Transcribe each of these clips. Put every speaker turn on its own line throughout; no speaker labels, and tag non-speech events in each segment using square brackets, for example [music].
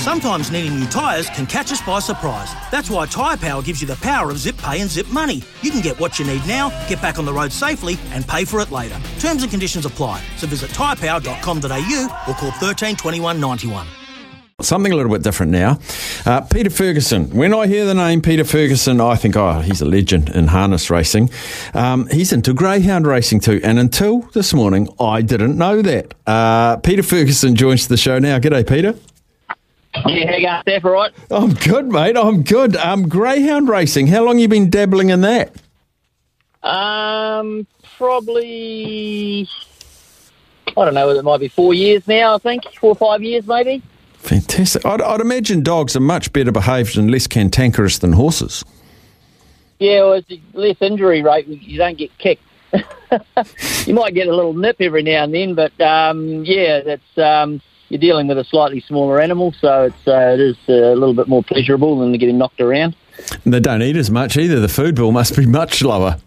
Sometimes needing new tyres can catch us by surprise. That's why Tyre Power gives you the power of zip pay and zip money. You can get what you need now, get back on the road safely, and pay for it later. Terms and conditions apply. So visit tyrepower.com.au or call 13 21 91.
Something a little bit different now. Uh, Peter Ferguson. When I hear the name Peter Ferguson, I think, oh, he's a legend in harness racing. Um, he's into greyhound racing too. And until this morning, I didn't know that. Uh, Peter Ferguson joins the show now. G'day, Peter.
Yeah, how you going, Steph? All right?
I'm good, mate. I'm good. Um, greyhound racing. How long you been dabbling in that?
Um, probably, I don't know, it might be four years now, I think. Four or five years, maybe.
Fantastic. I'd, I'd imagine dogs are much better behaved and less cantankerous than horses.
Yeah, well, it's less injury rate. You don't get kicked. [laughs] you might get a little nip every now and then, but um, yeah, that's um, you're dealing with a slightly smaller animal, so it's uh, it is a little bit more pleasurable than getting knocked around.
And they don't eat as much either. The food bill must be [laughs] much lower.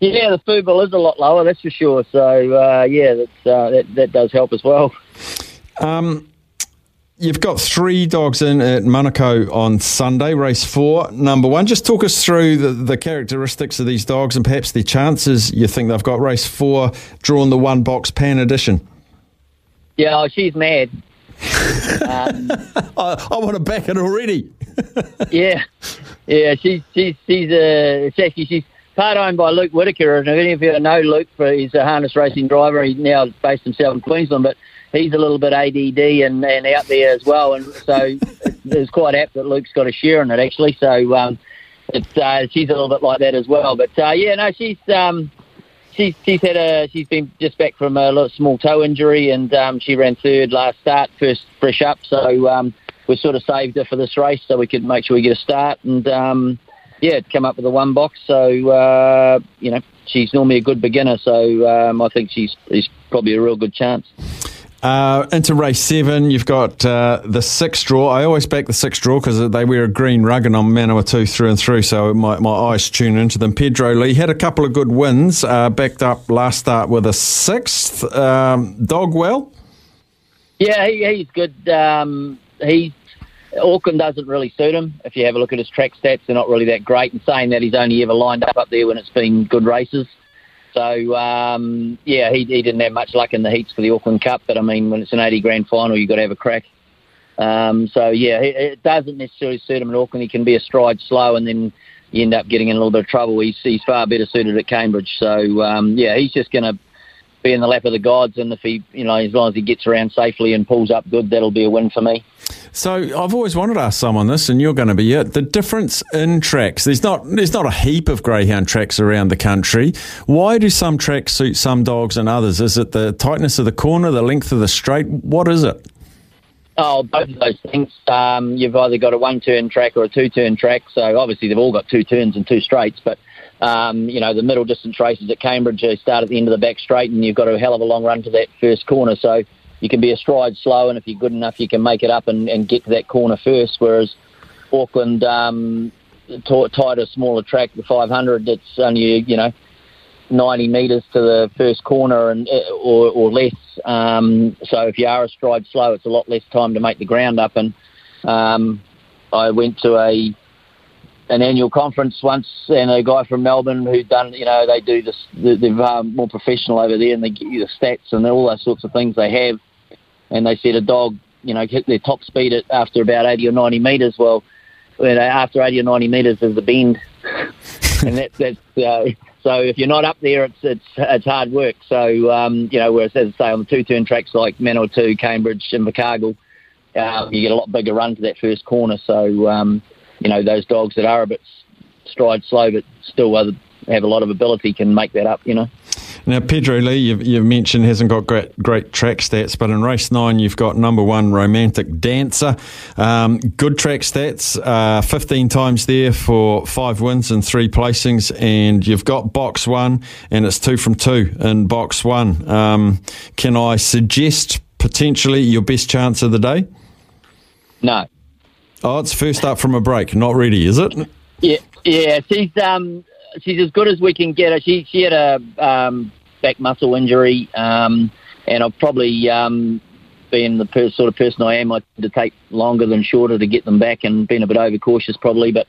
Yeah, the food bill is a lot lower, that's for sure. So uh, yeah, that's uh, that that does help as well.
Um, you've got three dogs in at Manukau on Sunday, race four. Number one, just talk us through the, the characteristics of these dogs and perhaps the chances you think they've got. Race four, drawn the one box pan edition.
Yeah, oh, she's mad. [laughs] um,
I, I want to back it already. [laughs]
yeah, yeah, she's she's she's uh, it's actually she's part owned by Luke Whitaker, and if any of you know Luke, for he's a harness racing driver. He's now based himself in Queensland, but he's a little bit ADD and, and out there as well, and so [laughs] it's quite apt that Luke's got a share in it actually. So um, it's uh, she's a little bit like that as well. But uh, yeah, no, she's um, she's she's had a she's been just back from a little small toe injury, and um, she ran third last start, first fresh up. So um, we sort of saved her for this race so we could make sure we get a start and. Um, yeah, come up with a one box. So uh, you know, she's normally a good beginner. So um, I think she's she's probably a real good chance.
Uh, into race seven, you've got uh, the six draw. I always back the six draw because they wear a green rug and I'm Manawatu through and through, so my, my eyes tune into them. Pedro Lee had a couple of good wins, uh, backed up last start with a sixth. Um, dog well?
Yeah, he, he's good. Um, Auckland doesn't really suit him. If you have a look at his track stats, they're not really that great. And saying that, he's only ever lined up up there when it's been good races. So um, yeah, he, he didn't have much luck in the heats for the Auckland Cup. But I mean, when it's an 80 grand final, you've got to have a crack. Um, so yeah, it, it doesn't necessarily suit him in Auckland. He can be a stride slow, and then you end up getting in a little bit of trouble. He's he's far better suited at Cambridge. So um, yeah, he's just going to be in the lap of the gods, and if he, you know, as long as he gets around safely and pulls up good, that'll be a win for me.
So I've always wanted to ask someone this, and you're going to be it. The difference in tracks. There's not there's not a heap of greyhound tracks around the country. Why do some tracks suit some dogs and others? Is it the tightness of the corner, the length of the straight? What is it?
Oh, both of those things. Um, you've either got a one-turn track or a two-turn track. So obviously they've all got two turns and two straights, but um, you know, the middle distance races at Cambridge, start at the end of the back straight and you've got a hell of a long run to that first corner. So you can be a stride slow and if you're good enough, you can make it up and, and get to that corner first. Whereas Auckland, um, t- tighter, smaller track, the 500, it's only, you know, 90 metres to the first corner and or, or less. Um, so if you are a stride slow, it's a lot less time to make the ground up. And um, I went to a an annual conference once, and a guy from Melbourne who'd done, you know, they do this, they're uh, more professional over there, and they give you the stats and all those sorts of things they have. And they said a dog, you know, hit their top speed at after about 80 or 90 metres. Well, you know, after 80 or 90 metres is the bend, [laughs] and that's that's. Uh, so if you're not up there, it's it's it's hard work. So um, you know, whereas as I say on the two-turn tracks like Manawatu, Cambridge, and Invercargill, um, you get a lot bigger run to that first corner. So, um, you know, those dogs that are a bit stride slow but still have a lot of ability can make that up, you know.
Now, Pedro Lee, you've, you've, mentioned hasn't got great great track stats, but in race nine, you've got number one Romantic Dancer. Um, good track stats, uh, 15 times there for five wins and three placings, and you've got box one, and it's two from two in box one. Um, can I suggest potentially your best chance of the day?
No.
Oh, it's first up from a break. Not ready, is it?
Yeah, yeah. She's um, she's as good as we can get her. She she had a um, back muscle injury, um, and I've probably um, being the per- sort of person I am, I tend to take longer than shorter to get them back, and been a bit overcautious probably. But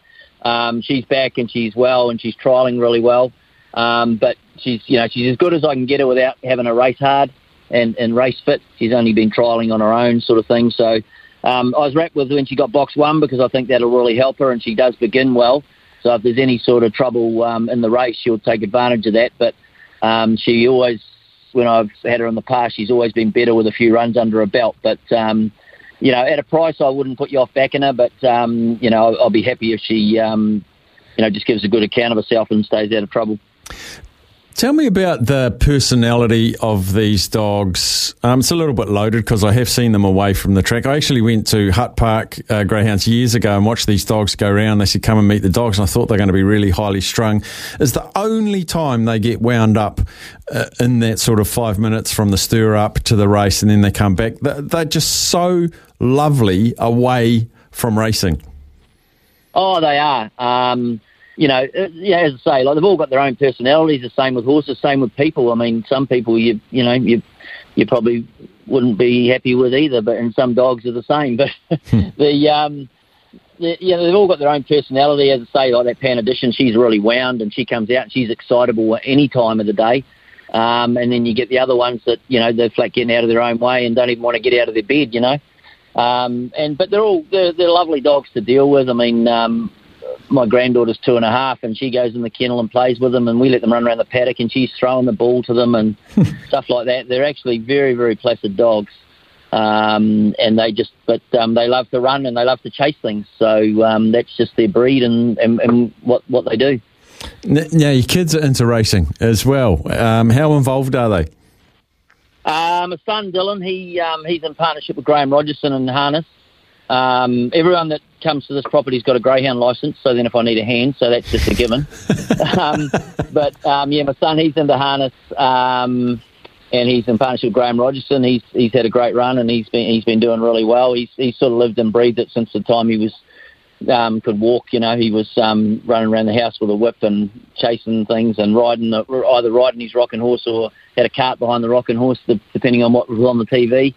um, she's back and she's well, and she's trialing really well. Um, but she's you know she's as good as I can get her without having a race hard and, and race fit. She's only been trialing on her own sort of thing. So um, I was wrapped with when she got box one because I think that'll really help her, and she does begin well. So if there's any sort of trouble um, in the race, she'll take advantage of that. But um, she always, when I've had her in the past, she's always been better with a few runs under her belt. But um, you know, at a price, I wouldn't put you off backing her. But um, you know, I'll, be happy if she, um, you know, just gives a good account of herself and stays out of trouble.
Tell me about the personality of these dogs. Um, it's a little bit loaded because I have seen them away from the track. I actually went to Hutt Park uh, Greyhounds years ago and watched these dogs go around. They said, come and meet the dogs. And I thought they're going to be really highly strung. Is the only time they get wound up uh, in that sort of five minutes from the stir up to the race and then they come back. They're just so lovely away from racing.
Oh, they are. Um, you know, uh, yeah, as I say, like they've all got their own personalities. The same with horses, same with people. I mean, some people you you know you you probably wouldn't be happy with either, but and some dogs are the same. [laughs] But hmm. the um, the, you know, they've all got their own personality. As I say, like that Pan Edition, she's really wound and she comes out and she's excitable at any time of the day. Um, and then you get the other ones that you know they're flat getting out of their own way and don't even want to get out of their bed. You know. Um, and but they're all they're, they're lovely dogs to deal with. I mean, um, my granddaughter's two and a half, and she goes in the kennel and plays with them, and we let them run around the paddock, and she's throwing the ball to them and [laughs] stuff like that. They're actually very, very placid dogs, um, and they just, but um, they love to run and they love to chase things. So um, that's just their breed and, and, and what what they do.
Now, your kids are into racing as well. Um, how involved are they?
Uh, my son Dylan, he um, he's in partnership with Graham Rogerson and Harness. Um, everyone that comes to this property's got a greyhound license, so then if I need a hand, so that's just a given. [laughs] um, but um, yeah, my son he's into harness, um, and he's in partnership with Graham Rogerson. He's he's had a great run, and he's been he's been doing really well. He's he's sort of lived and breathed it since the time he was um, could walk. You know, he was um, running around the house with a whip and chasing things and riding either riding his rocking horse or had a cart behind the rocking horse, depending on what was on the TV.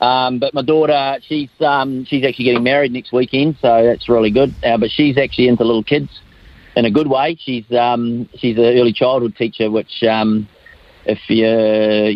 Um, but my daughter, she's um, she's actually getting married next weekend, so that's really good. Uh, but she's actually into little kids in a good way. She's um, she's an early childhood teacher, which um, if you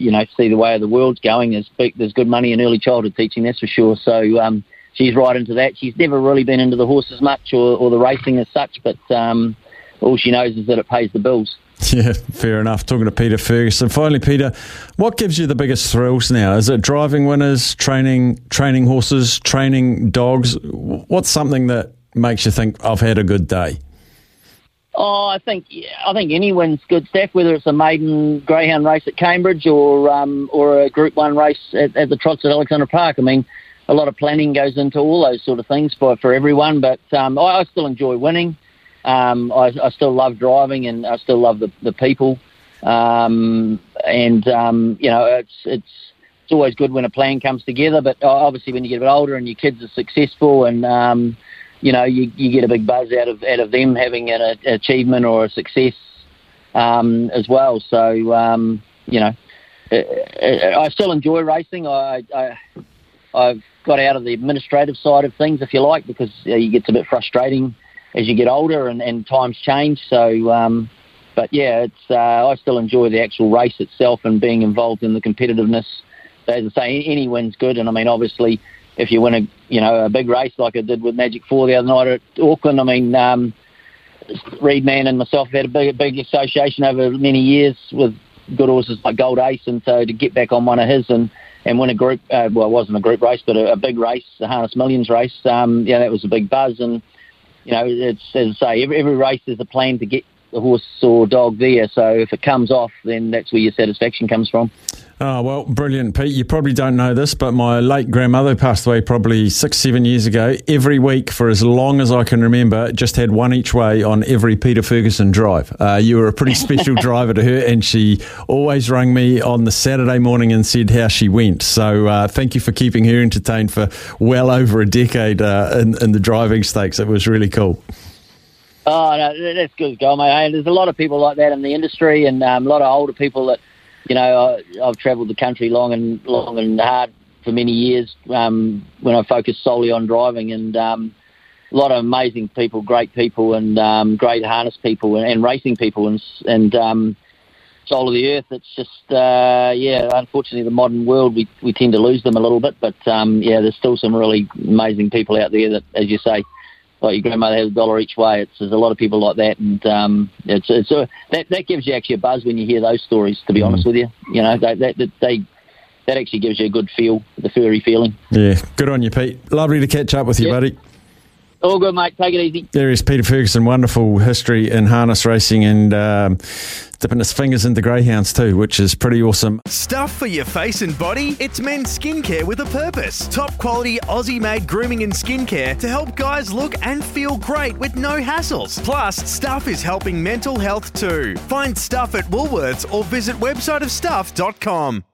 you know see the way of the world's going, there's big, there's good money in early childhood teaching, that's for sure. So um, she's right into that. She's never really been into the horses much or, or the racing as such, but um, all she knows is that it pays the bills. [laughs]
Yeah, fair enough. Talking to Peter Ferguson. Finally, Peter, what gives you the biggest thrills now? Is it driving winners, training, training horses, training dogs? What's something that makes you think I've had a good day?
Oh, I think I think any win's good, Steph. Whether it's a maiden greyhound race at Cambridge or um, or a Group One race at, at the Trots at Alexandra Park. I mean, a lot of planning goes into all those sort of things for for everyone. But um, I, I still enjoy winning. Um, I, I, still love driving and I still love the, the people. Um, and um, you know, it's it's it's always good when a plan comes together. But obviously, when you get a bit older and your kids are successful, and um, you know, you, you get a big buzz out of out of them having an, an achievement or a success um, as well. So um, you know, I still enjoy racing. I, I I've got out of the administrative side of things, if you like, because uh, it gets a bit frustrating as you get older and, and times change. So, um, but yeah, it's uh, I still enjoy the actual race itself and being involved in the competitiveness. As I say, any win's good, and I mean, obviously, if you win a you know a big race like I did with Magic Four the other night at Auckland, I mean, um, Reedman and myself have had a big, big association over many years with good horses like Gold Ace, and so to get back on one of his and and win a group. Uh, well, it wasn't a group race, but a, a big race, the Harness Millions race. Um, yeah, that was a big buzz, and you know, it's as I say, every, every race is a plan to get the horse or dog there. So if it comes off, then that's where your satisfaction comes from.
Oh, well, brilliant, Pete. You probably don't know this, but my late grandmother passed away probably six, seven years ago. Every week, for as long as I can remember, just had one each way on every Peter Ferguson drive. Uh, you were a pretty special [laughs] driver to her, and she always rang me on the Saturday morning and said how she went. So uh, thank you for keeping her entertained for well over a decade uh, in, in the driving stakes. It was really cool.
Oh, no, that's good, go, mate. There's a lot of people like that in the industry, and um, a lot of older people that, you know, I, I've travelled the country long and long and hard for many years um, when I focused solely on driving, and um, a lot of amazing people, great people, and um, great harness people and, and racing people, and and um, soul of the earth. It's just, uh, yeah, unfortunately, the modern world we we tend to lose them a little bit, but um, yeah, there's still some really amazing people out there that, as you say like your grandmother has a dollar each way. It's there's a lot of people like that, and um, it's it's a, that that gives you actually a buzz when you hear those stories. To be mm. honest with you, you know they, they, they that actually gives you a good feel, the furry feeling.
Yeah, good on you, Pete. Lovely to catch up with you, buddy.
All good, mate. Take it easy.
There is Peter Ferguson. Wonderful history in harness racing and um, dipping his fingers into greyhounds too, which is pretty awesome.
Stuff for your face and body? It's men's skincare with a purpose. Top quality Aussie made grooming and skincare to help guys look and feel great with no hassles. Plus, Stuff is helping mental health too. Find Stuff at Woolworths or visit websiteofstuff.com.